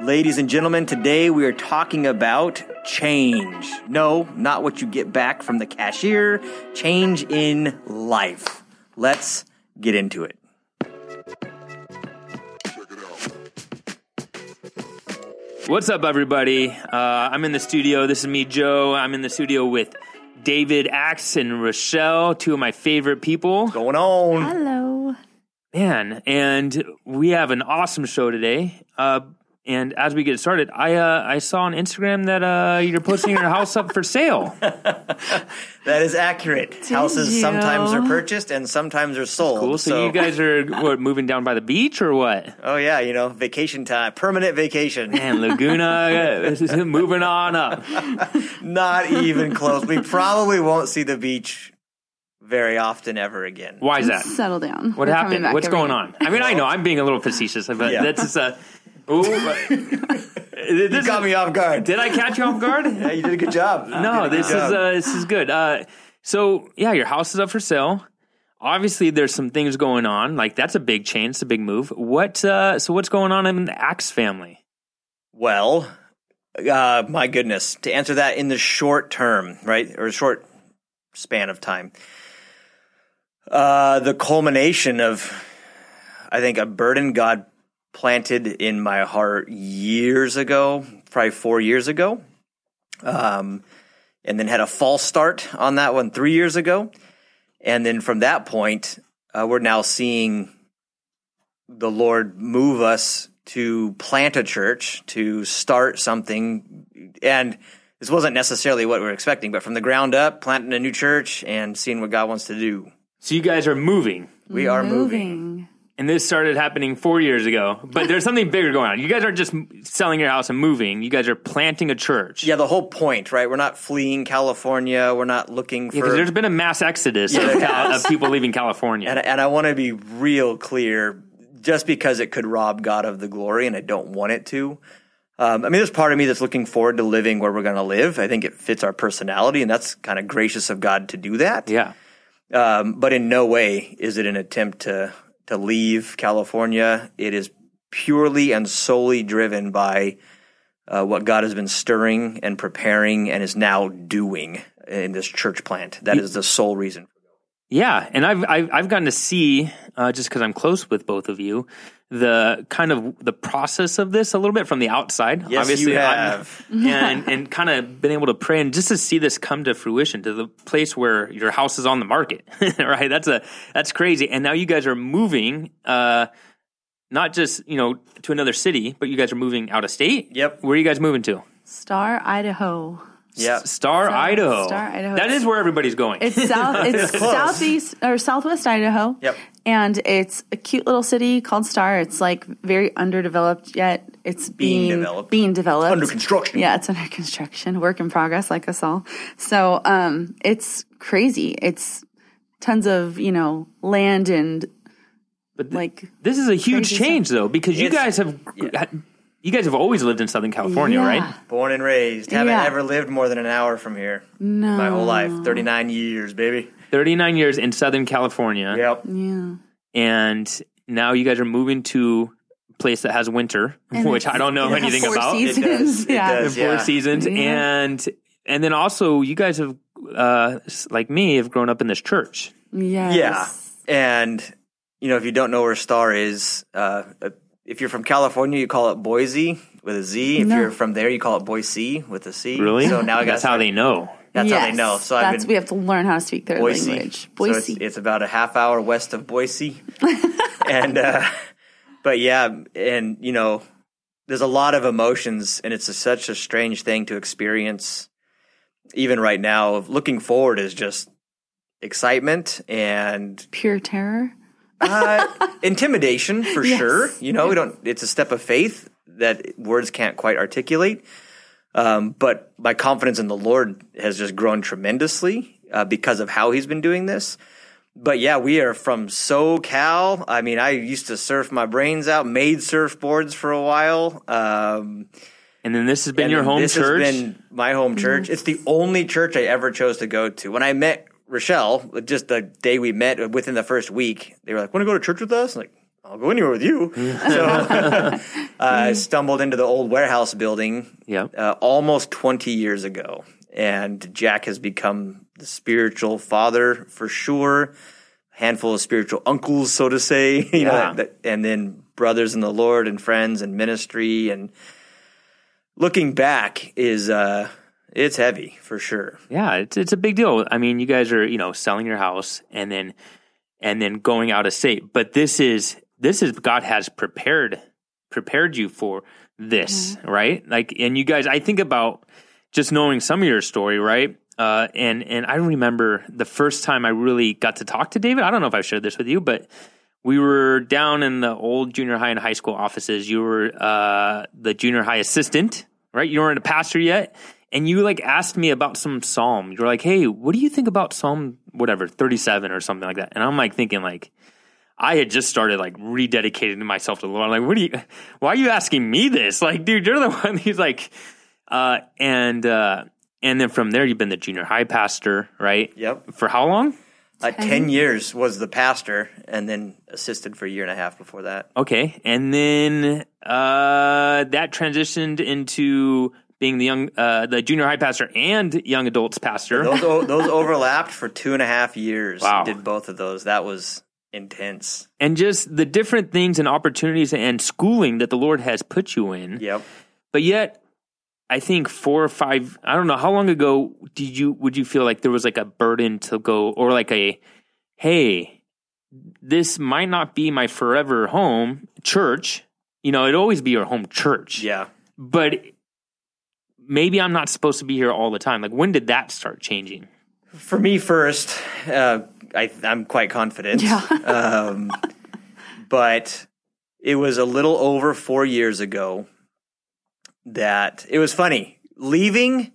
Ladies and gentlemen, today we are talking about change. No, not what you get back from the cashier, change in life. Let's get into it. What's up, everybody? Uh, I'm in the studio. This is me, Joe. I'm in the studio with David Axe and Rochelle, two of my favorite people. Going on. Hello. Man, and we have an awesome show today. Uh, and as we get started, I uh, I saw on Instagram that uh, you're posting your house up for sale. That is accurate. Houses you? sometimes are purchased and sometimes are sold. Cool. So, you guys are what, moving down by the beach or what? Oh yeah, you know, vacation time, permanent vacation. Man, Laguna moving on up. Not even close. We probably won't see the beach very often ever again. Why is that? Settle down. What We're happened? What's going day. on? I mean, I know I'm being a little facetious, but Yeah. that's just a. Ooh, You this got me off guard. Did I catch you off guard? Yeah, you did a good job. No, this is job. uh, this is good. Uh, so yeah, your house is up for sale. Obviously, there's some things going on. Like that's a big change, it's a big move. What? Uh, so what's going on in the Axe family? Well, uh, my goodness. To answer that in the short term, right, or a short span of time, uh, the culmination of, I think, a burden God planted in my heart years ago, probably four years ago, um, and then had a false start on that one three years ago, and then from that point, uh, we're now seeing the Lord move us to plant a church, to start something. And this wasn't necessarily what we were expecting, but from the ground up, planting a new church and seeing what God wants to do. So you guys are moving, We are moving. And this started happening four years ago. But there's something bigger going on. You guys aren't just selling your house and moving. You guys are planting a church. Yeah, the whole point, right? We're not fleeing California. We're not looking for. Because there's been a mass exodus of, Cal- of people leaving California. and, and I want to be real clear just because it could rob God of the glory, and I don't want it to. Um, I mean, there's part of me that's looking forward to living where we're going to live. I think it fits our personality, and that's kind of gracious of God to do that. yeah. Um, but in no way is it an attempt to to leave California. It is purely and solely driven by uh, what God has been stirring and preparing and is now doing in this church plant. That is the sole reason. Yeah, and I've I've, I've gotten to see uh, just because I'm close with both of you the kind of the process of this a little bit from the outside. Yes, Obviously, you I'm- have. and and kind of been able to pray and just to see this come to fruition to the place where your house is on the market. right, that's a that's crazy. And now you guys are moving. Uh, not just you know to another city, but you guys are moving out of state. Yep. Where are you guys moving to? Star, Idaho. Yeah. Star, Idaho. Star, Idaho. That is where everybody's going. It's south. It's southeast or southwest Idaho. Yep. And it's a cute little city called Star. It's like very underdeveloped yet. It's Being being developed. Being developed. Under construction. Yeah, it's under construction, work in progress, like us all. So, um, it's crazy. It's tons of you know land and But th- like This is a huge change, though, because you guys have you guys have always lived in Southern California, Yeah. right? Born and raised. Haven't Yeah. ever lived more than an hour from here. no, My whole life. 39 years, baby. Thirty nine years in Southern California, Yep. Yeah. and now you guys are moving to a place that has winter, And which I don't know it has anything four about. seasons. It does. It yeah. does. Four seasons, Yeah. and and then also you guys have, uh, like me, have grown up in this church. Yeah. Yes. Yeah. And, you know, if you don't know where Star is, uh, uh, if you're from California, you call it Boise with a Z. If No. you're from there, you call it Boise with a C. Really? So now I got that's how they know. That's how they know. So I've been we have to learn how to speak their Boise. language. So Boise. it's, it's about a half hour west of Boise. and, uh, but yeah, and, you know, there's a lot of emotions, and it's a, such a strange thing to experience, even right now. Of looking forward is just excitement and Pure terror. Uh, intimidation for Yes. sure. You know, we don't. It's a step of faith that words can't quite articulate. Um, but my confidence in the Lord has just grown tremendously uh, because of how He's been doing this. But yeah, we are from SoCal. I mean, I used to surf my brains out, made surfboards for a while. Um, And then this has been your home this church. Has been my home church. It's the only church I ever chose to go to. When I met Rochelle, just the day we met, within the first week, they were like, "Want to go to church with us?" I'm like, I'll go anywhere with you. so uh, I stumbled into the old warehouse building Yeah. uh, almost 20 years ago. And Jack has become the spiritual father for sure, handful of spiritual uncles, so to say, you know, Yeah. that- and then brothers in the Lord and friends and ministry. And looking back is, uh, it's heavy for sure. Yeah, it's it's a big deal. I mean, you guys are you know selling your house and then and then going out of state, but this is this is God has prepared prepared you for this, right? Like, and you guys, I think about just knowing some of your story, right? Uh, and and I don't remember the first time I really got to talk to David. I don't know if I've shared this with you, but we were down in the old junior high and high school offices. You were uh, the junior high assistant, right? You weren't a pastor yet. And you like asked me about some psalm. You're like, hey, what do you think about Psalm whatever, 37 or something like that? And I'm like thinking like, I had just started like rededicating myself to the Lord. I'm like, what are you, why are you asking me this? Like, dude, you're the one. He's like, uh, and, uh, and then from there, you've been the junior high pastor, right? Yep. For how long? Uh, 10 years was the pastor and then assisted for a year and a half before that. Okay. And then, uh, that transitioned into being the young, uh, the junior high pastor and young adults pastor. Those, o- those overlapped for two and a half years. Wow. Did both of those. That was intense. and just the different things and opportunities and schooling that the Lord has put you in. Yep. But yet, I think four or five, I don't know, how long ago did you, would you feel like there was like a burden to go or like a, hey, this might not be my forever home church. You know, it'd always be your home church. Yeah. But maybe I'm not supposed to be here all the time. Like, when did that start changing? For me, first, uh, I, I'm quite confident. Yeah. um, but it was a little over four years ago that it was funny. Leaving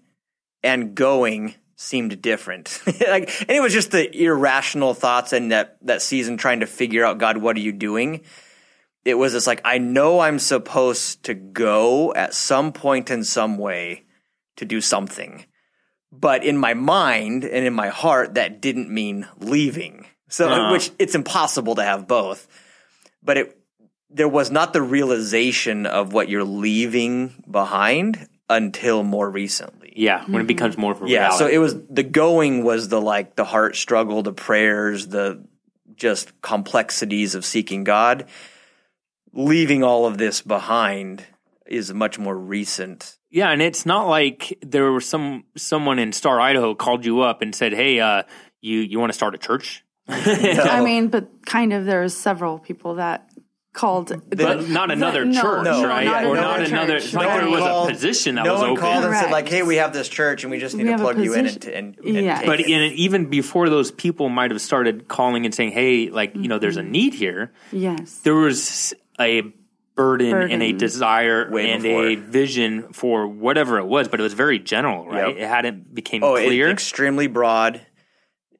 and going seemed different. like, and it was just the irrational thoughts and that, that season trying to figure out, God, what are you doing? It was just like, I know I'm supposed to go at some point in some way to do something. But in my mind and in my heart, that didn't mean leaving. So, Uh. which it's impossible to have both. But it, there was not the realization of what you're leaving behind until more recently. Yeah, when it becomes more of a Yeah, reality. so it was the going was the like the heart struggle, the prayers, the just complexities of seeking God. Leaving all of this behind is much more recent. Yeah, and it's not like there was some someone in Star, Idaho, called you up and said, "Hey, uh, you you want to start a church?" I mean, but kind of there's several people that called, But not another no, church, no, right? not or another not church. another. It's No like there was called- a position that no was one open. called and said like, "Hey, we have this church, and we just need We to plug you in position- and, and, Yeah. and But take in, even before those people might have started calling and saying, "Hey, like you know, there's a need here," yes. there was a burden, and a desire Way and before. a vision for whatever it was, but it was very general, right? Yep. It hadn't became oh, it, clear. extremely broad,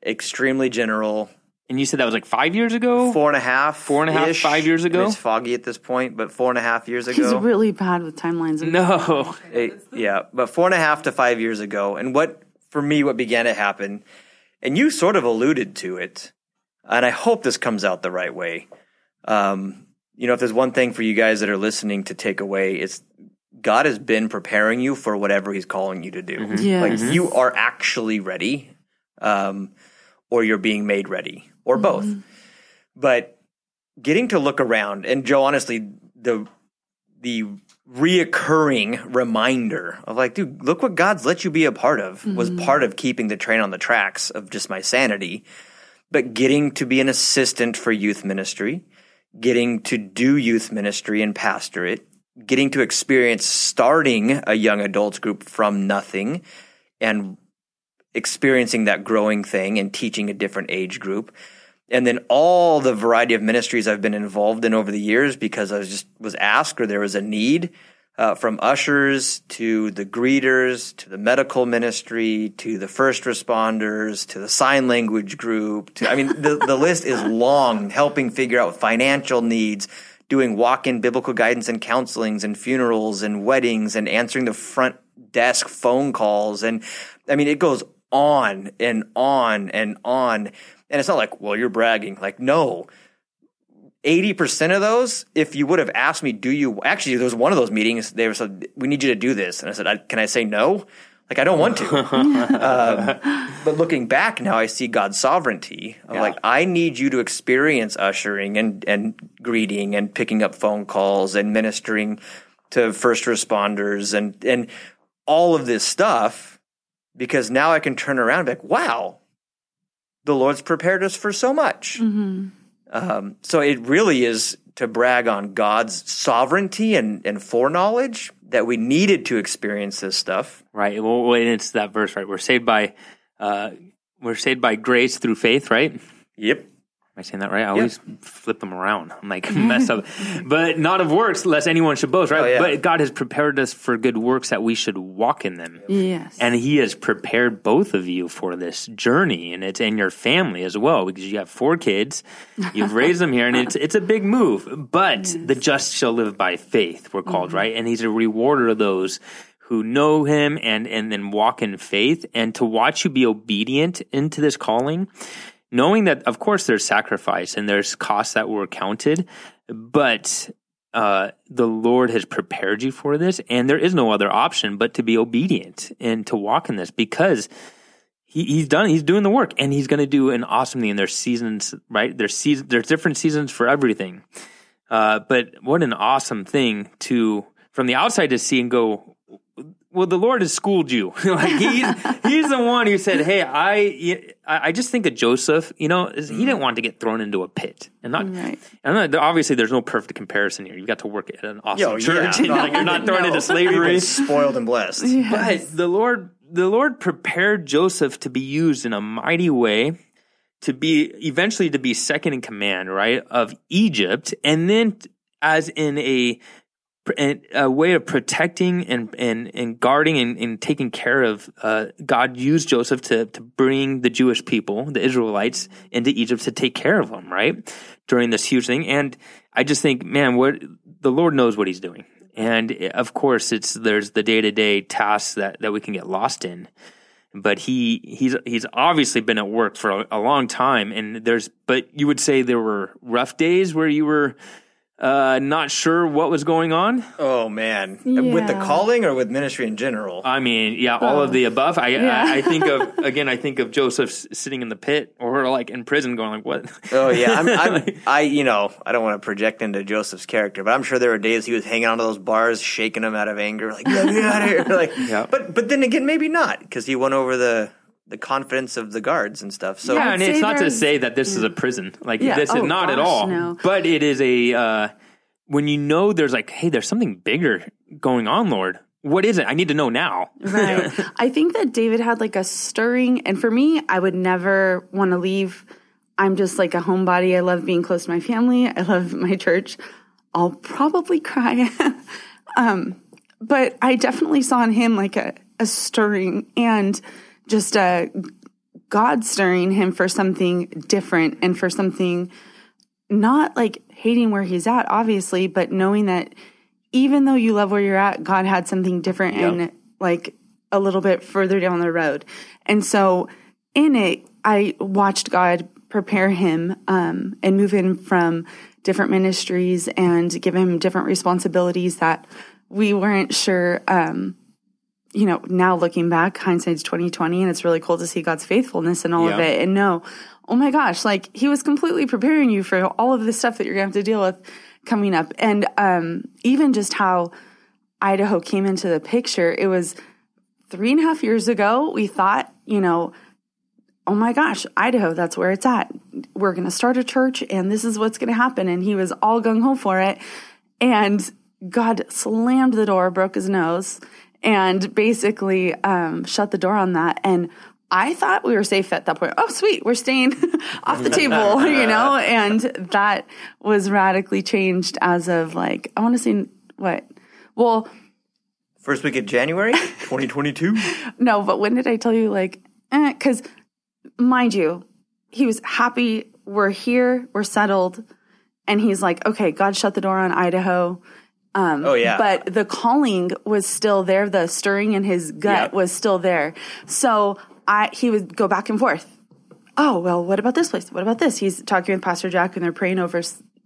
extremely general. and you said that was like five years ago. Four and a half, Four and a half, ish. five years ago? It's foggy at this point, but four and a half years ago. He's ago. really bad with timelines. No, It- yeah, but four and a half to five years ago. And what, for me, what began to happen, and you sort of alluded to it, and I hope this comes out the right way. Um, you know, if there's one thing for you guys that are listening to take away, it's God has been preparing you for whatever He's calling you to do. Mm-hmm. Yes. Like mm-hmm. you are actually ready, um, or you're being made ready, or mm-hmm. both. But getting to look around, and Joe, honestly, the the reoccurring reminder of like, dude, look what God's let you be a part of was part of keeping the train on the tracks of just my sanity. But getting to be an assistant for youth ministry, getting to do youth ministry and pastor it, getting to experience starting a young adults group from nothing and experiencing that growing thing and teaching a different age group. And then all the variety of ministries I've been involved in over the years because I was just was asked or there was a need uh, from ushers to the greeters to the medical ministry to the first responders to the sign language group to I mean the, the list is long helping figure out financial needs doing walk-in biblical guidance and counselings and funerals and weddings and answering the front desk phone calls. And I mean it goes on and on and on. And it's not like well you're bragging. Like no 80% of those, if you would have asked me, do you actually, there was one of those meetings, they were said, we need you to do this. And I said, I, can I say no? Like, I don't want to. um, but looking back now, I see God's sovereignty. I'm Yeah. like, I need you to experience ushering and, and greeting and picking up phone calls and ministering to first responders and, and all of this stuff because now I can turn around and be like, wow, the Lord's prepared us for so much. Um, so it really is to brag on God's sovereignty and, and foreknowledge that we needed to experience this stuff. Right. Well, it's that verse, right? We're saved by, uh, we're saved by grace through faith, right? Yep. Am I saying that right? I always flip them around. I'm like messed up, but not of works, lest anyone should boast, right? Oh, yeah. But God has prepared us for good works that we should walk in them. Yes. And he has prepared both of you for this journey, and it's in your family as well because you have four kids. You've raised them here, and it's it's a big move. But the just shall live by faith. We're called mm-hmm. right, and he's a rewarder of those who know him and and then walk in faith. And to watch you be obedient into this calling, knowing that of course there's sacrifice and there's costs that were counted, but uh, the Lord has prepared you for this, and there is no other option but to be obedient and to walk in this because he, he's done. He's doing the work, and he's going to do an awesome thing. And there's seasons, right? There's season. There's different seasons for everything. Uh, but what an awesome thing to from the outside to see and go. Well, the Lord has schooled you. like he's he's the one who said, "Hey, I I just think of Joseph. You know, is- he didn't want to get thrown into a pit, and not. Right. And obviously, there's no perfect comparison here. You've got to work at an awesome Yo, church. yeah. like you're not thrown No. into slavery. We've spoiled and blessed. But the Lord, the Lord prepared Joseph to be used in a mighty way, to be eventually to be second in command, right, of Egypt, and then as in a a way of protecting and and, and guarding and, and taking care of uh, God used Joseph to to bring the Jewish people, the Israelites, into Egypt to take care of them, right? During this huge thing. And I just think, man, what the Lord knows what he's doing. And eh, of course it's there's the day to day tasks that, that we can get lost in. But he he's he's obviously been at work for a, a long time and there's but you would say there were rough days where you were uh, not sure what was going on. Oh man, with the calling or with ministry in general? I mean, yeah, all of the above. I, Yeah. I I think of again. I think of Joseph sitting in the pit or like in prison, going like, "What?" Oh yeah, I'm, I'm, I you know I don't want to project into Joseph's character, but I'm sure there were days he was hanging onto those bars, shaking them out of anger, like get me out of here. Like, Yeah. but but then again, maybe not because he won over the the confidence of the guards and stuff. So yeah, and it's not to say that this is a prison. Like Yeah. this is Oh, not at all. no. But it is a uh, when you know there's like, hey, there's something bigger going on, Lord. What is it? I need to know now. Right. I think that David had like a stirring, and for me, I would never want to leave. I'm just like a homebody. I love being close to my family. I love my church. I'll probably cry. um, but I definitely saw in him like a, a stirring and just a God stirring him for something different and for something not like hating where he's at, obviously, but knowing that even though you love where you're at, God had something different and like a little bit further down the road. And so in it, I watched God prepare him um, and move him from different ministries and give him different responsibilities that we weren't sure. Um, you know, now looking back, hindsight's twenty twenty, and it's really cool to see God's faithfulness in all of it, and no, oh my gosh, like He was completely preparing you for all of the stuff that you're gonna have to deal with coming up, and um, even just how Idaho came into the picture. It was three and a half years ago. We thought, you know, oh my gosh, Idaho, that's where it's at. We're going to start a church and this is what's going to happen. And he was all gung ho for it. And God slammed the door, broke his nose, and basically um, shut the door on that. And I thought we were safe at that point. Oh, sweet, we're staying off the table, you know? And that was radically changed as of like, I want to say what? Well, first week of January, 2022. no, but when did I tell you, like, because mind you, he was happy. We're here, we're settled. And he's like, okay, God shut the door on Idaho. Um, oh yeah, But the calling was still there. The stirring in his gut Yeah. was still there. So I, he would go back and forth. Oh, well, what about this place? What about this? He's talking with Pastor Jack and they're praying over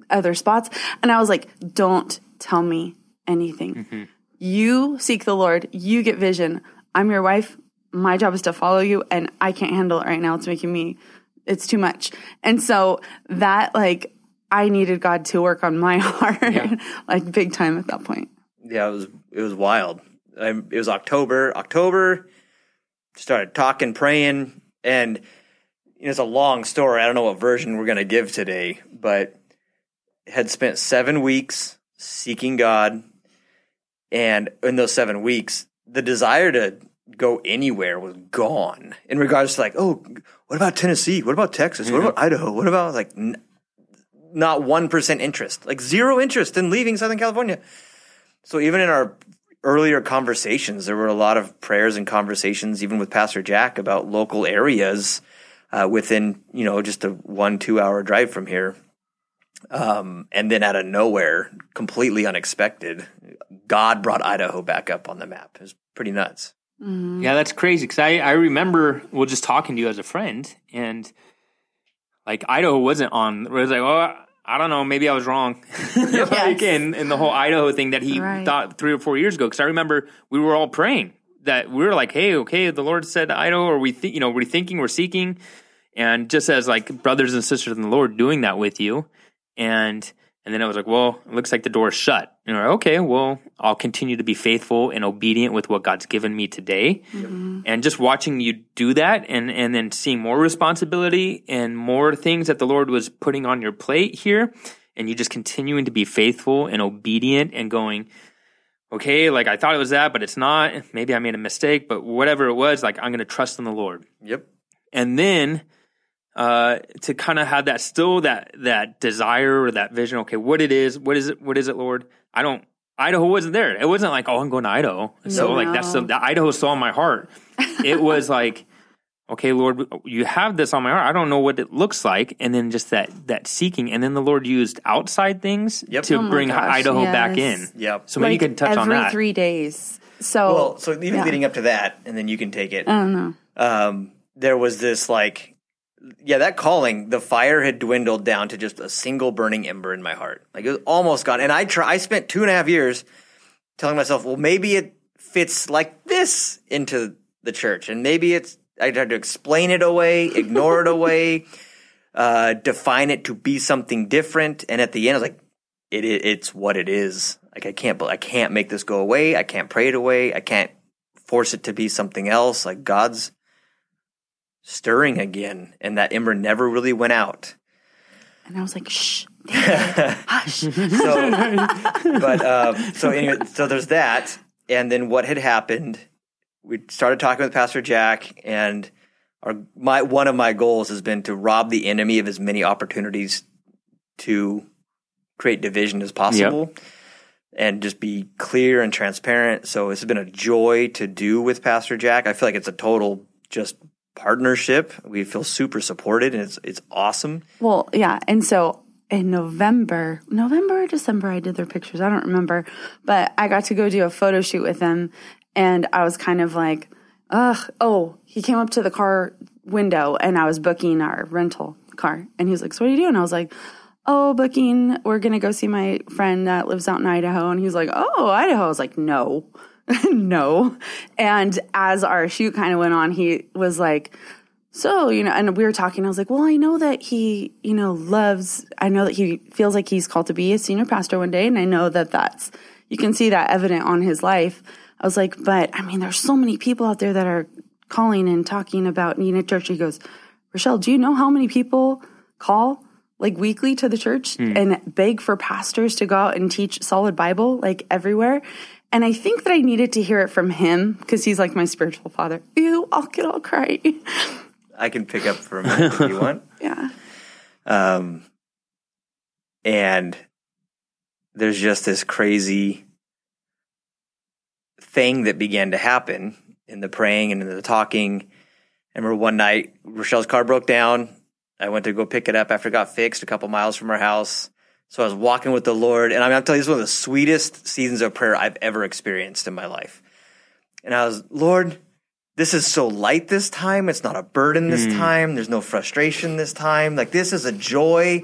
other spots. And I was like, don't tell me anything. Mm-hmm. You seek the Lord, you get vision. I'm your wife. My job is to follow you, and I can't handle it right now. It's making me, it's too much. And so that, like, I needed God to work on my heart, like big time at that point. Yeah, it was it was wild. I, it was October. October started talking, praying, and you know, it's a long story. I don't know what version we're going to give today, but had spent seven weeks seeking God, and in those seven weeks, the desire to go anywhere was gone. In regards to like, oh, what about Tennessee? What about Texas? What mm-hmm. about Idaho? What about like, n- not one percent interest, like zero interest in leaving Southern California. So even in our earlier conversations, there were a lot of prayers and conversations, even with Pastor Jack, about local areas uh, within you know just a one two hour drive from here. Um, and then out of nowhere, completely unexpected, God brought Idaho back up on the map. It was pretty nuts. Yeah, that's crazy because I, I remember well just talking to you as a friend and like Idaho wasn't on. It was like, oh, I don't know, maybe I was wrong. like in, in the whole Idaho thing that he Right. thought three or four years ago. Because I remember we were all praying that we were like, hey, okay, the Lord said Idaho, or we think you know we're thinking, we're seeking, and just as like brothers and sisters in the Lord doing that with you, and and then I was like, well, it looks like the door is shut. And we're like, okay, well, I'll continue to be faithful and obedient with what God's given me today. And just watching you do that and, and then seeing more responsibility and more things that the Lord was putting on your plate here, and you just continuing to be faithful and obedient and going, okay, like I thought it was that, but it's not. Maybe I made a mistake, but whatever it was, like I'm going to trust in the Lord Yep. and then uh, to kind of have that still that that desire or that vision. Okay, what it is, what is it, what is it, Lord? I don't. Idaho wasn't there. It wasn't like, oh, I'm going to Idaho. So No. like that's the, that Idaho's still on my heart. It was like, okay, Lord, you have this on my heart. I don't know what it looks like, and then just that that seeking, and then the Lord used outside things Yep. to Oh bring gosh, Idaho back in. yes. Yep. So maybe you Like, can touch every on that. three days. So, Well, so even yeah. leading up to that, and then you can take it. I don't know. um, there was this like, yeah, that calling, the fire had dwindled down to just a single burning ember in my heart. Like it was almost gone. And I try, I spent two and a half years telling myself, well, maybe it fits like this into the church, and maybe it's. I tried to explain it away, ignore it away, uh, define it to be something different, and at the end, I was like, it, it it's what it is. Like I can't, I can't make this go away. I can't pray it away. I can't force it to be something else. Like God's stirring again, and that ember never really went out. And I was like, shh, hush. So, but um, so anyway, so there's that, and then what had happened? We started talking with Pastor Jack, and our my one of my goals has been to rob the enemy of as many opportunities to create division as possible. And just be clear and transparent. So it's been a joy to do with Pastor Jack. I feel like it's a total just partnership. We feel super supported, and it's it's awesome. Well, yeah. And so in November, November or December, I did their pictures. I don't remember, but I got to go do a photo shoot with them, And I was kind of like, ugh, oh, he came up to the car window and I was booking our rental car. And he was like, so what are you doing? I was like, oh, booking. We're to go see my friend that lives out in Idaho. And he was like, oh, Idaho. I was like, no, no. And as our shoot kind of went on, he was like, so, you know, and we were talking. I was like, well, I know that he, you know, loves, I know that he feels like he's called to be a senior pastor one day. And I know that that's, you can see that evident on his life. I was like, but I mean, there's so many people out there that are calling and talking about needing a church. He goes, Rochelle, do you know how many people call like weekly to the church hmm. and beg for pastors to go out and teach solid Bible like everywhere? And I think that I needed to hear it from him because he's like my spiritual father. Ew, I'll get all cry. I can pick up for a minute if you want. yeah. Um, and there's just this crazy thing that began to happen in the praying and in the talking. I remember one night Rochelle's car broke down. I went to go pick it up after it got fixed a couple miles from her house. So I was walking with the Lord, and I mean, I'm telling you, this is one of the sweetest seasons of prayer I've ever experienced in my life. And I was, Lord, this is so light this time. It's not a burden this time. There's no frustration this time. Like this is a joy.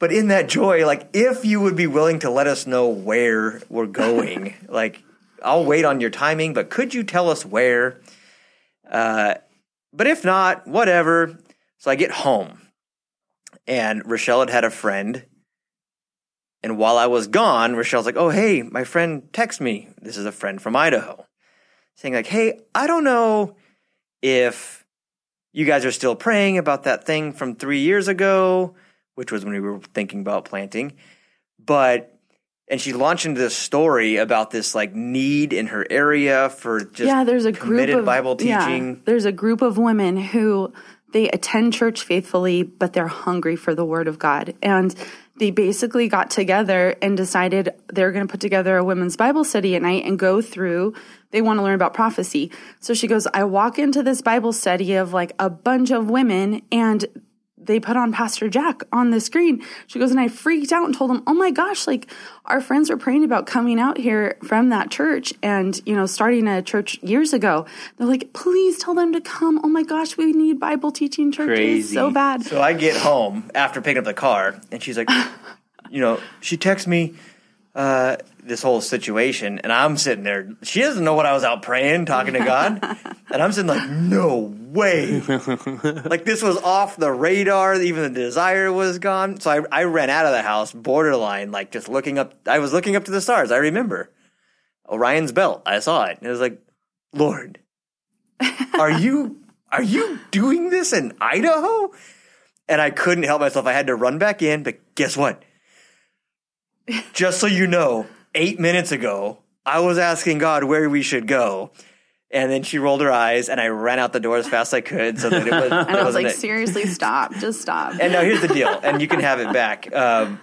but in that joy, like if you would be willing to let us know where we're going, like I'll wait on your timing, but could you tell us where? Uh, but if not, whatever. So I get home, and Rochelle had had a friend. And while I was gone, Rochelle's like, "Oh, hey, my friend texted me. This is a friend from Idaho, saying like, hey, I don't know if you guys are still praying about that thing from three years ago, which was when we were thinking about planting, but." And she launched into this story about this like need in her area for just yeah, there's a group of Bible yeah, teaching. there's a group of women who they attend church faithfully, but they're hungry for the Word of God, and they basically got together and decided they're going to put together a women's Bible study at night and go through. They want to learn about prophecy. So she goes, I walk into this Bible study of like a bunch of women and they put on Pastor Jack on the screen. She goes, and I freaked out and told them, Oh my gosh, like our friends were praying about coming out here from that church and, you know, starting a church years ago. They're like, please tell them to come. Oh my gosh, we need Bible teaching churches Crazy. so bad. So I get home after picking up the car, and she's like, you know, she texts me uh, this whole situation, and I'm sitting there. She doesn't know what I was out praying, talking to God, and I'm sitting like, no way. like this was off the radar. Even the desire was gone. So I, I ran out of the house, borderline, like just looking up. I was looking up to the stars. I remember Orion's belt. I saw it. And it was like, Lord, are you are you doing this in Idaho? And I couldn't help myself. I had to run back in, but guess what? Just so you know, eight minutes ago, I was asking God where we should go. And then she rolled her eyes, and I ran out the door as fast as I could so that it was. And I was like, seriously, stop. Just stop. and now here's the deal, and you can have it back. Um,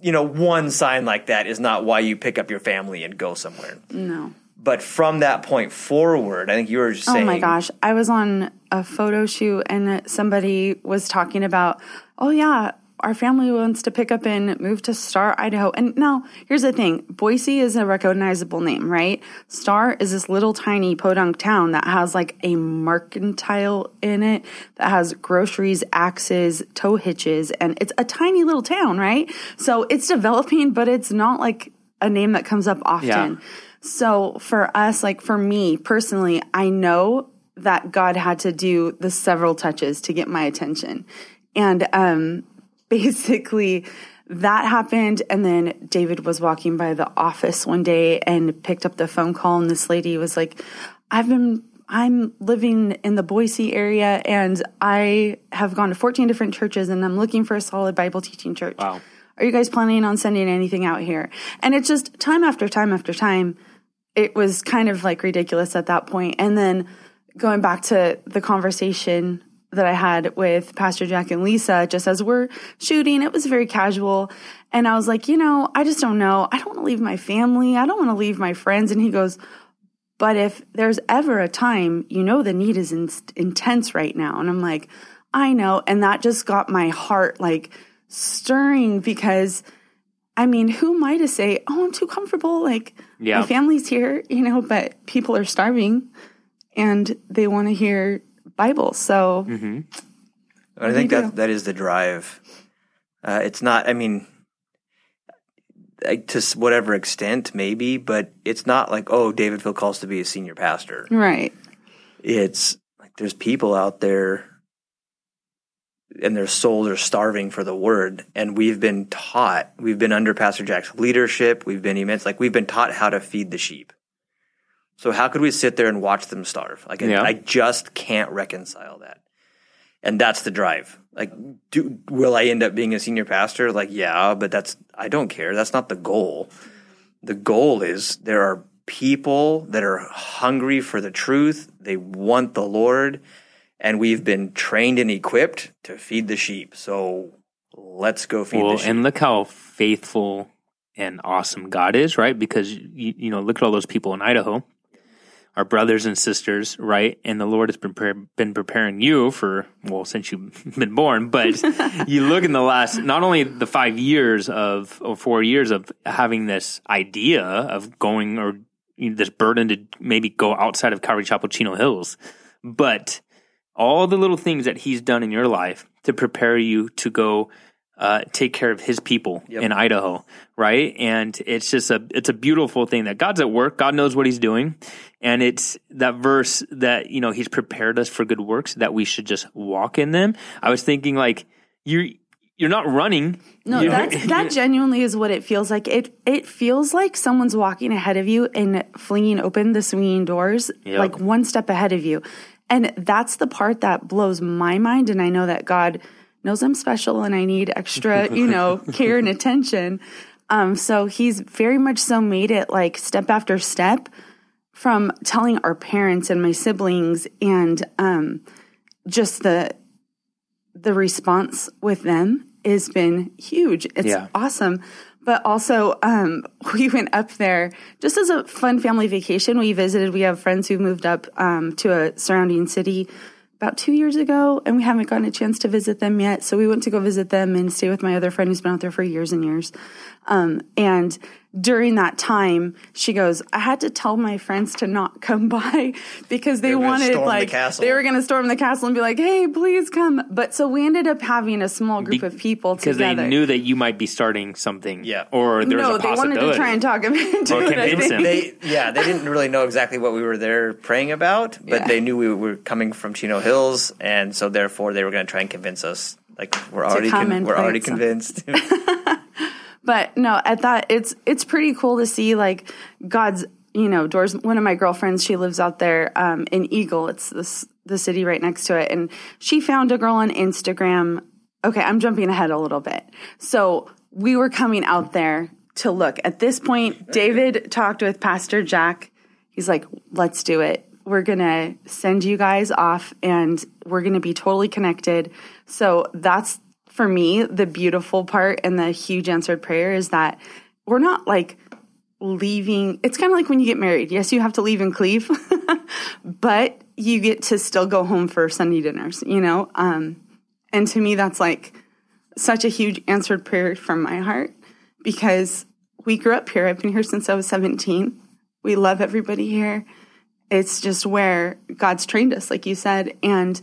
you know, one sign like that is not why you pick up your family and go somewhere. no. But from that point forward, I think you were just Oh my gosh. I was on a photo shoot and somebody was talking about, oh, yeah, our family wants to pick up and move to Star, Idaho. And now, here's the thing Boise is a recognizable name, right? Star is this little tiny podunk town that has like a mercantile in it that has groceries, axes, tow hitches, and it's a tiny little town, right? So it's developing, but it's not like a name that comes up often. Yeah. So for us, like for me personally, I know that God had to do the several touches to get my attention. And um basically that happened and then David was walking by the office one day and picked up the phone call and this lady was like, I've been I'm living in the Boise area and I have gone to 14 different churches and I'm looking for a solid Bible teaching church. Wow. Are you guys planning on sending anything out here? And it's just time after time after time. It was kind of like ridiculous at that point. And then going back to the conversation that I had with Pastor Jack and Lisa, just as we're shooting, it was very casual. And I was like, you know, I just don't know. I don't want to leave my family. I don't want to leave my friends. And he goes, but if there's ever a time, you know, the need is in- intense right now. And I'm like, I know. And that just got my heart like stirring because I mean, who am I to say, oh, I'm too comfortable? Like, Yeah. my family's here, you know, but people are starving and they want to hear Bible. So, I think do? that that is the drive. Uh, it's not. I mean, like, to whatever extent, maybe, but it's not like oh, David Phil calls to be a senior pastor. right. It's like there's people out there, and their souls are starving for the word, and we've been taught. We've been under Pastor Jack's leadership. We've been immense. Like we've been taught how to feed the sheep. So how could we sit there and watch them starve? Like I- Yeah. I just can't reconcile that. And that's the drive. Like, do, will I end up being a senior pastor? Like, yeah, but that's, I don't care. That's not the goal. The goal is there are people that are hungry for the truth. They want the Lord, and we've been trained and equipped to feed the sheep. So let's go feed Well, the sheep. and look how faithful and awesome God is, right? Because you, you know, look at all those people in Idaho, our brothers and sisters, right? And the Lord has been pre- been preparing you for well since you've been born, but you look in the last not only the five years of or four years of having this idea of going or you know, this burden to maybe go outside of Calvary Chapel Chino Hills, but all the little things that He's done in your life to prepare you to go uh, take care of his people Yep. in Idaho, right? And it's just a it's a beautiful thing that God's at work. God knows what He's doing, and it's that verse that you know He's prepared us for good works that we should just walk in them. I was thinking like you're you're not running. No, You're- that's, that genuinely is what it feels like. It it feels like someone's walking ahead of you and flinging open the swinging doors, Yep. like one step ahead of you. And that's the part that blows my mind. And I know that God knows I'm special and I need extra, you know, care and attention. Um, so He's very much so made it like step after step from telling our parents and my siblings and um, just the the response with them has been huge. It's Yeah. awesome. But also, um, we went up there just as a fun family vacation. We visited, we have friends who moved up um, to a surrounding city about two years ago, and we haven't gotten a chance to visit them yet. So we went to go visit them and stay with my other friend who's been out there for years and years. Um, and during that time, she goes, I had to tell my friends to not come by because they, were gonna wanted storm the like they were going to storm the castle and be like, "Hey, please come!" But so we ended up having a small group Be- of people together. because together. they knew that you might be starting something, Yeah. or there's no, a they possibility. wanted to try and talk him into Or it. Convince think. him. they yeah they didn't really know exactly what we were there praying about but Yeah. they knew we were coming from chino hills and so therefore they were going to try and convince us like we're already come con- we're already at convinced But no, at that it's it's pretty cool to see like God's you know doors. One of my girlfriends, she lives out there um, in Eagle. It's this the city right next to it, and she found a girl on Instagram. Okay, I'm jumping ahead a little bit. So we were coming out there to look. At this point, David talked with Pastor Jack. He's like, "Let's do it." We're going to send you guys off and we're going to be totally connected. So that's for me, the beautiful part and the huge answered prayer is that we're not like leaving. It's kind of like when you get married. Yes, you have to leave and cleave, but you get to still go home for Sunday dinners, you know? Um, and to me, that's like such a huge answered prayer from my heart because we grew up here. I've been here since I was 17. We love everybody here. It's just where God's trained us, like you said. And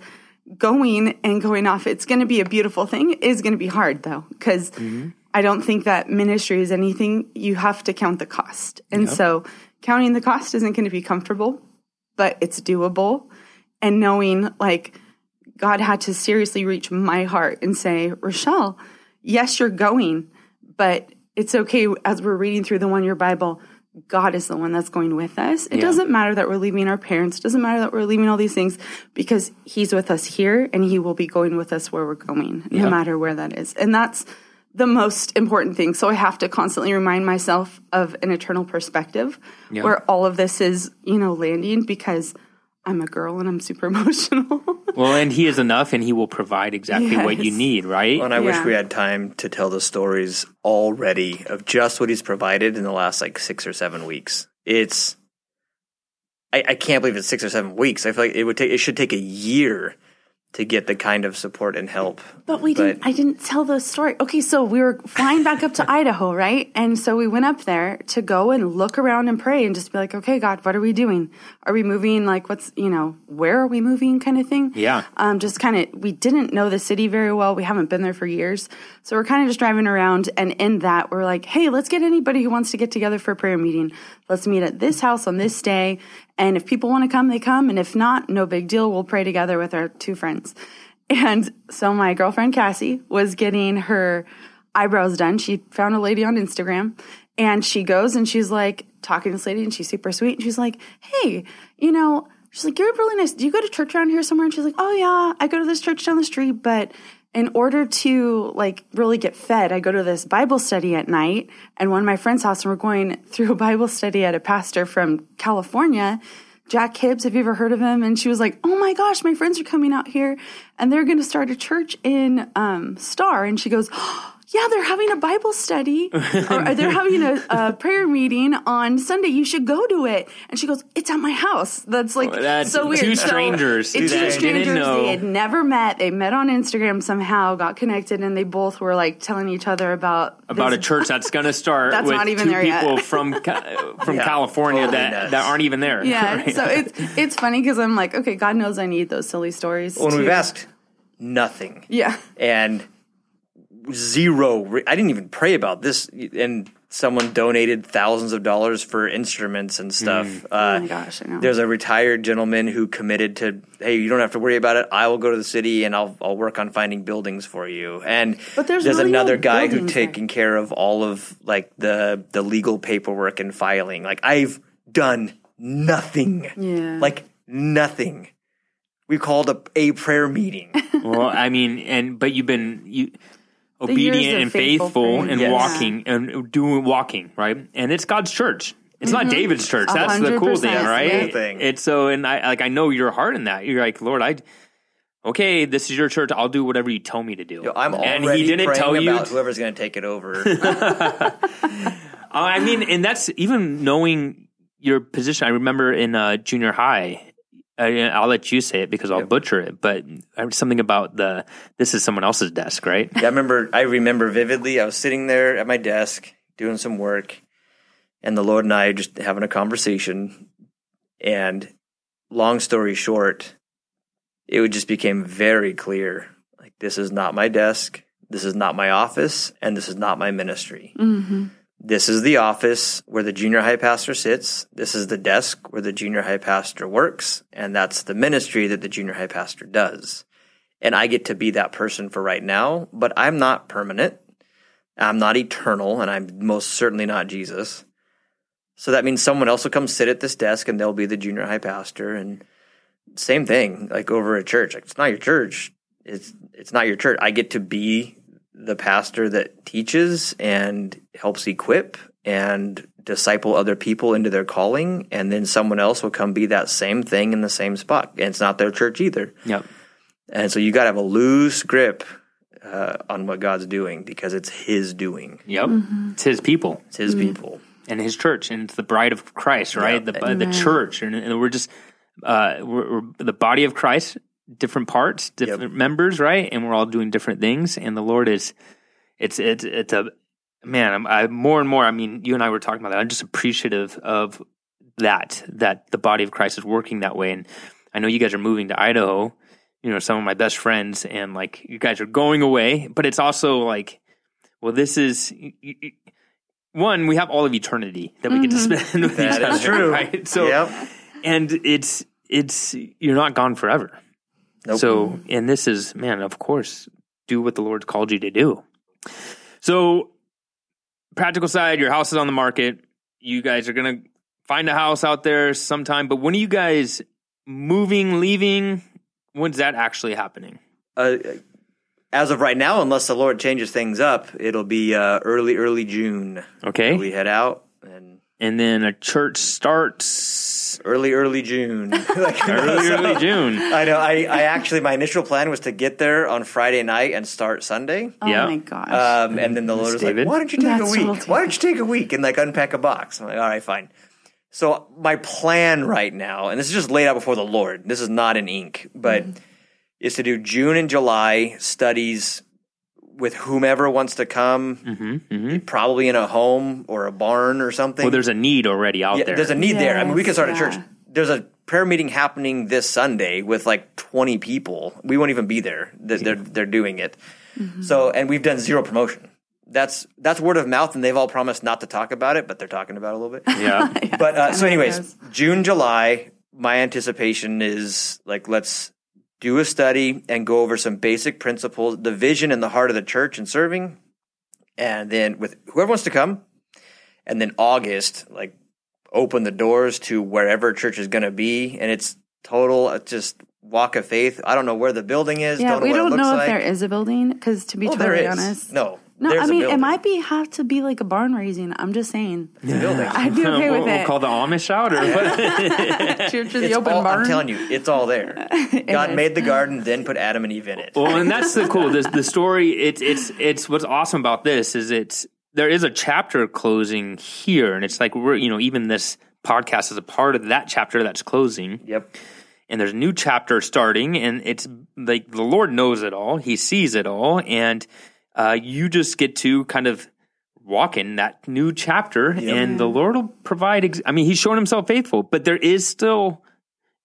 going and going off, it's going to be a beautiful thing. It is going to be hard though, because mm-hmm. I don't think that ministry is anything you have to count the cost. And so counting the cost isn't going to be comfortable, but it's doable. And knowing like God had to seriously reach my heart and say, Rochelle, yes, you're going, but it's okay as we're reading through the one year Bible. God is the one that's going with us. It Yeah. doesn't matter that we're leaving our parents. It doesn't matter that we're leaving all these things because He's with us here and He will be going with us where we're going, no matter where that is. And that's the most important thing. So I have to constantly remind myself of an eternal perspective Yeah. where all of this is, you know, landing because I'm a girl and I'm super emotional. Well, and he is enough, and he will provide exactly what you need, right? and i wish we had time to tell the stories already of just what he's provided in the last like six or seven weeks it's I, I can't believe it's six or seven weeks i feel like it would take it should take a year to get the kind of support and help But we didn't. I didn't tell the story. Okay, so we were flying back up to Idaho, right? And so we went up there to go and look around and pray and just be like, okay, God, what are we doing? Are we moving? Like, what's you know, where are we moving? Kind of thing. Yeah. Um, just kind of. We didn't know the city very well. We haven't been there for years, so we're kind of just driving around. And in that, we're like, hey, let's get anybody who wants to get together for a prayer meeting. Let's meet at this house on this day. And if people want to come, they come. And if not, no big deal. We'll pray together with our two friends. And so my girlfriend Cassie was getting her eyebrows done. She found a lady on Instagram and she goes and she's like talking to this lady and she's super sweet. And she's like, Hey, you know, she's like, You're really nice. Do you go to church around here somewhere? And she's like, Oh yeah, I go to this church down the street, but in order to like really get fed, I go to this Bible study at night and one of my friend's house and we're going through a Bible study at a pastor from California. Jack Hibbs, have you ever heard of him? And she was like, Oh my gosh, my friends are coming out here and they're going to start a church in um, Star. And she goes, Yeah, they're having a Bible study or they're having a, a prayer meeting on Sunday. You should go to it. And she goes, It's at my house. That's like oh, That's so weird. two So strangers it's that two didn't strangers. know. They had never met. They met on Instagram somehow, got connected, and they both were like telling each other about about this a church that's going to start That's with not even two there yet. people from from Yeah, California totally that nuts. that aren't even there. Yeah, right? so it's it's funny because I'm like, okay, God knows I need those silly stories. when to- we've asked nothing yeah, and zero. re- I didn't even pray about this, and someone donated thousands of dollars for instruments and stuff. Uh, oh my gosh, I know. there's a retired gentleman who committed to, hey, you don't have to worry about it. I will go to the city and I'll I'll work on finding buildings for you. And But there's really no another guy who buildings there. taking care of all of like the the legal paperwork and filing. Like I've done nothing. Yeah. Like nothing. We called a, a prayer meeting. well, I mean, and but you've been you years obedient and faithful faithful and Yes. walking and doing walking right, and it's God's church. It's not David's church. A That's the cool thing, right? yeah. Thing. It's so, and I like I know your heart in that. You're like, Lord, I. Okay, this is your church. I'll do whatever you tell me to do. Yo, I'm and already he didn't praying tell you. about whoever's going to take it over. Uh, I mean, and that's even knowing your position. I remember in uh, junior high. Uh, I'll let you say it because I'll butcher it, but something about the this is someone else's desk, right? Yeah, I remember. I remember vividly. I was sitting there at my desk doing some work, and the Lord and I just having a conversation. And long story short, it would just became very clear. Like this is not my desk. This is not my office, and this is not my ministry. This is the office where the junior high pastor sits. This is the desk where the junior high pastor works, and that's the ministry that the junior high pastor does and I get to be that person for right now, but I'm not permanent. I'm not eternal, and I'm most certainly not Jesus. So that means someone else will come sit at this desk and they'll be the junior high pastor and same thing, like over at church. Like it's not your church. It's it's not your church. I get to be the pastor that teaches and helps equip and disciple other people into their calling, and then someone else will come be that same thing in the same spot. And it's not their church either. Yep. And so you got to have a loose grip uh, on what God's doing because it's His doing. Yep. It's his people It's His people. and his church, and it's the bride of Christ, right? Yeah. The the church, and, and we're just uh, we're, we're the body of Christ, different parts, different members, right? And we're all doing different things, and the Lord is it's it's it's a man. I'm I, more and more. I mean, you and I were talking about that. I'm just appreciative of that that the body of Christ is working that way, and I know you guys are moving to Idaho. You know, some of my best friends, and like you guys are going away, but it's also like, well, this is. You, you, one, we have all of eternity that we get to mm-hmm. spend with That each is other, true. right? So, Yep. and it's it's you're not gone forever. Nope. So, and this is man, of course, do what the Lord's called you to do. So, practical side, your house is on the market. You guys are gonna find a house out there sometime. But when are you guys moving, leaving? When's that actually happening? Uh, as of right now, unless the Lord changes things up, it'll be uh, early, early June. Okay, We head out and and then a church starts early, early June. like, early, early June. I know. I, I actually, my initial plan was to get there on Friday night and start Sunday. Oh Yeah. my gosh. Um, and then the Lord was David. like, "Why don't you take a week? total Why don't you take a week and like unpack a box?" I'm like, "All right, fine." So my plan right now, and this is just laid out before the Lord. This is not in ink, but Mm-hmm. is to do June and July studies with whomever wants to come, Mm-hmm, probably in a home or a barn or something. Well, there's a need already out Yeah, there. there's a need there. I mean, we can Yes, start a church. There's a prayer meeting happening this Sunday with like 20 people. We won't even be there. They're they're, they're doing it. Mm-hmm. So, and we've done zero promotion. That's that's word of mouth, and they've all promised not to talk about it, but they're talking about it a little bit. yeah. But uh, so, anyways. June, July. My anticipation is like let's do a study and go over some basic principles, the vision and the heart of the church and serving, and then with whoever wants to come, and then August, like open the doors to wherever church is going to be, and it's total uh, just walk of faith. I don't know where the building is. yeah, don't know we what don't it looks know like. if there is a building because to be Oh, totally honest, No, no. there's I a mean, it might be have to be like a barn raising. I'm just saying, building. I'd be okay we'll, with we'll it. call the Amish out, or what? Church of the open all, barn. I'm telling you, it's all there. God is. made the garden, then put Adam and Eve in it. well, and that's the cool. This the story. It's it's it's what's awesome about this is it's there is a chapter closing here, and it's like we're you know even this podcast is a part of that chapter that's closing, Yep. and there's a new chapter starting, and it's like the Lord knows it all, He sees it all, and uh, you just get to kind of walk in that new chapter, and the Lord will provide. Ex- I mean, He's shown Himself faithful, but there is still.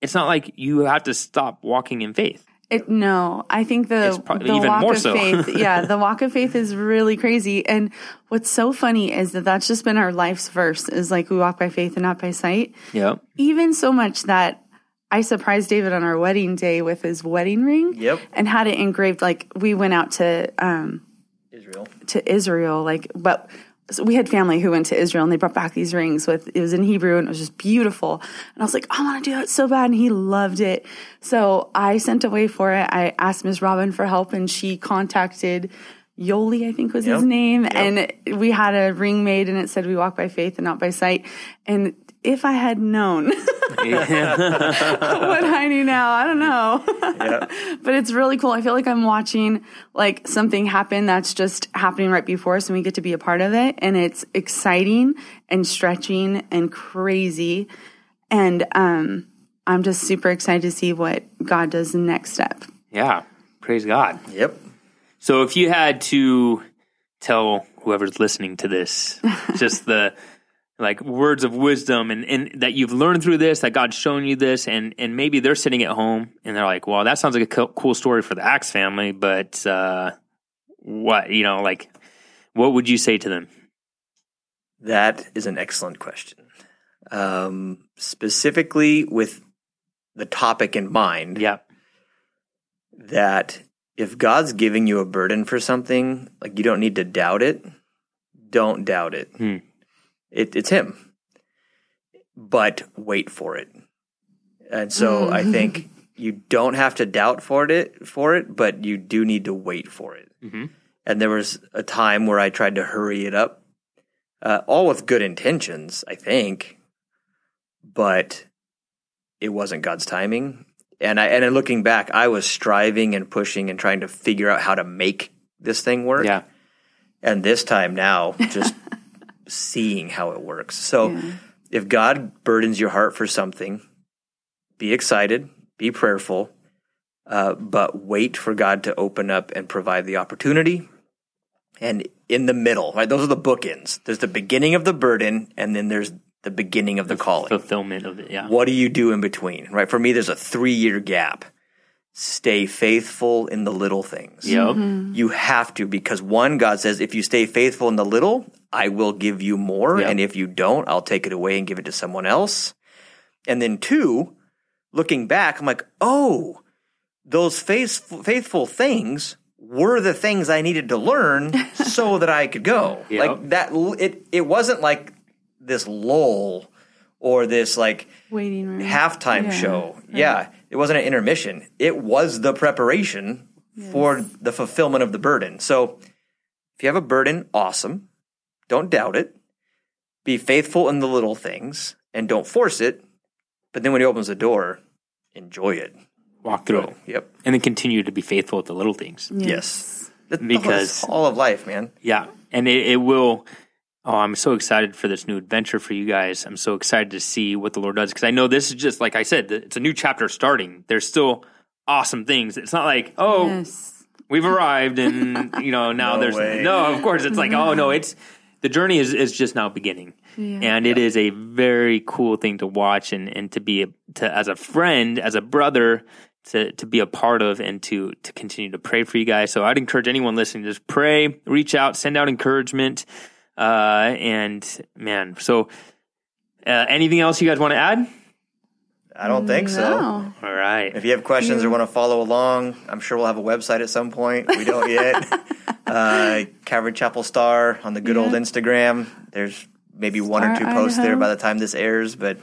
It's not like you have to stop walking in faith. It no, I think the probably the even walk more of so. faith, yeah, the walk of faith is really crazy. And what's so funny is that that's just been our life's verse is like we walk by faith and not by sight. Yep. Even so much that I surprised David on our wedding day with his wedding ring. Yep. and had it engraved. Like we went out to um, Israel. to Israel, like, but so we had family who went to Israel and they brought back these rings with, it was in Hebrew and it was just beautiful. And I was like, I want to do that so bad. And he loved it. So I sent away for it. I asked Ms. Robin for help and she contacted Yoli, I think was his Yep. name. And we had a ring made and it said, we walk by faith and not by sight. And if I had known what I knew now, I don't know. Yeah. but it's really cool. I feel like I'm watching like something happen that's just happening right before us and we get to be a part of it. And it's exciting and stretching and crazy. And um, I'm just super excited to see what God does the next step. Yeah. Praise God. Yep. So if you had to tell whoever's listening to this just the like words of wisdom and, and that you've learned through this, that God's shown you this, and and maybe they're sitting at home and they're like, well, that sounds like a co- cool story for the Axe family, but uh, what you know, like, what would you say to them? That is an excellent question. Um, specifically with the topic in mind, Yeah, that if God's giving you a burden for something, like you don't need to doubt it. Don't doubt it. Hmm. It it's Him. But wait for it. And so I think you don't have to doubt for it for it, but you do need to wait for it. Mhm. And there was a time where I tried to hurry it up, uh, all with good intentions, I think, but it wasn't God's timing. And I and looking back, I was striving and pushing and trying to figure out how to make this thing work. yeah, And this time now, just seeing how it works. So if God burdens your heart for something, be excited, be prayerful, uh, but wait for God to open up and provide the opportunity. And in the middle, right? Those are the bookends. There's the beginning of the burden, and then there's the beginning of the calling. fulfillment of it. Yeah, What do you do in between? Right? For me, there's a three year gap. Stay faithful in the little things. yep, mm-hmm. You have to because one, God says, if you stay faithful in the little, I will give you more. Yeah. And if you don't, I'll take it away and give it to someone else. And then two, looking back, I'm like, oh, those faithful, faithful things were the things I needed to learn so that I could go. Yep. Like that, it, it wasn't like this lull or this like Waiting room. halftime Yeah, show. Yeah, it wasn't an intermission. It was the preparation for the fulfillment of the burden. So if you have a burden, awesome. Don't doubt it. Be faithful in the little things and don't force it. But then when he opens the door, enjoy it. walk through it, Yep. and then continue to be faithful with the little things. Yes. That- Because- all of life, man. Yeah, and it, it will. Oh, I'm so excited for this new adventure for you guys. I'm so excited to see what the Lord does because I know this is just like I said, it's a new chapter starting. There's still awesome things. It's not like oh, Yes. we've arrived and you know now No there's way. no. Of course, it's like oh no, mm-hmm. it's the journey is is just now beginning, and it is a very cool thing to watch and and to be a, to as a friend, as a brother. To, to be a part of and to to continue to pray for you guys. So I'd encourage anyone listening to just pray, reach out, send out encouragement, uh, and man. So uh, anything else you guys want to add? I don't think so. All right. If you have questions or want to follow along, I'm sure we'll have a website at some point. We don't yet. uh, Calvary Chapel Star on the good old Instagram. There's maybe one or Star two posts there by the time this airs, but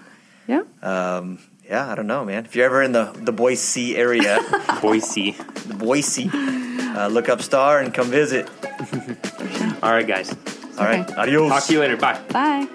Yep. um, yeah, I don't know, man. If you're ever in the the Boise area, Boise. the Boise, uh, look up Star and come visit. All right, guys. All right, Okay. adios. Talk to you later. Bye. Bye.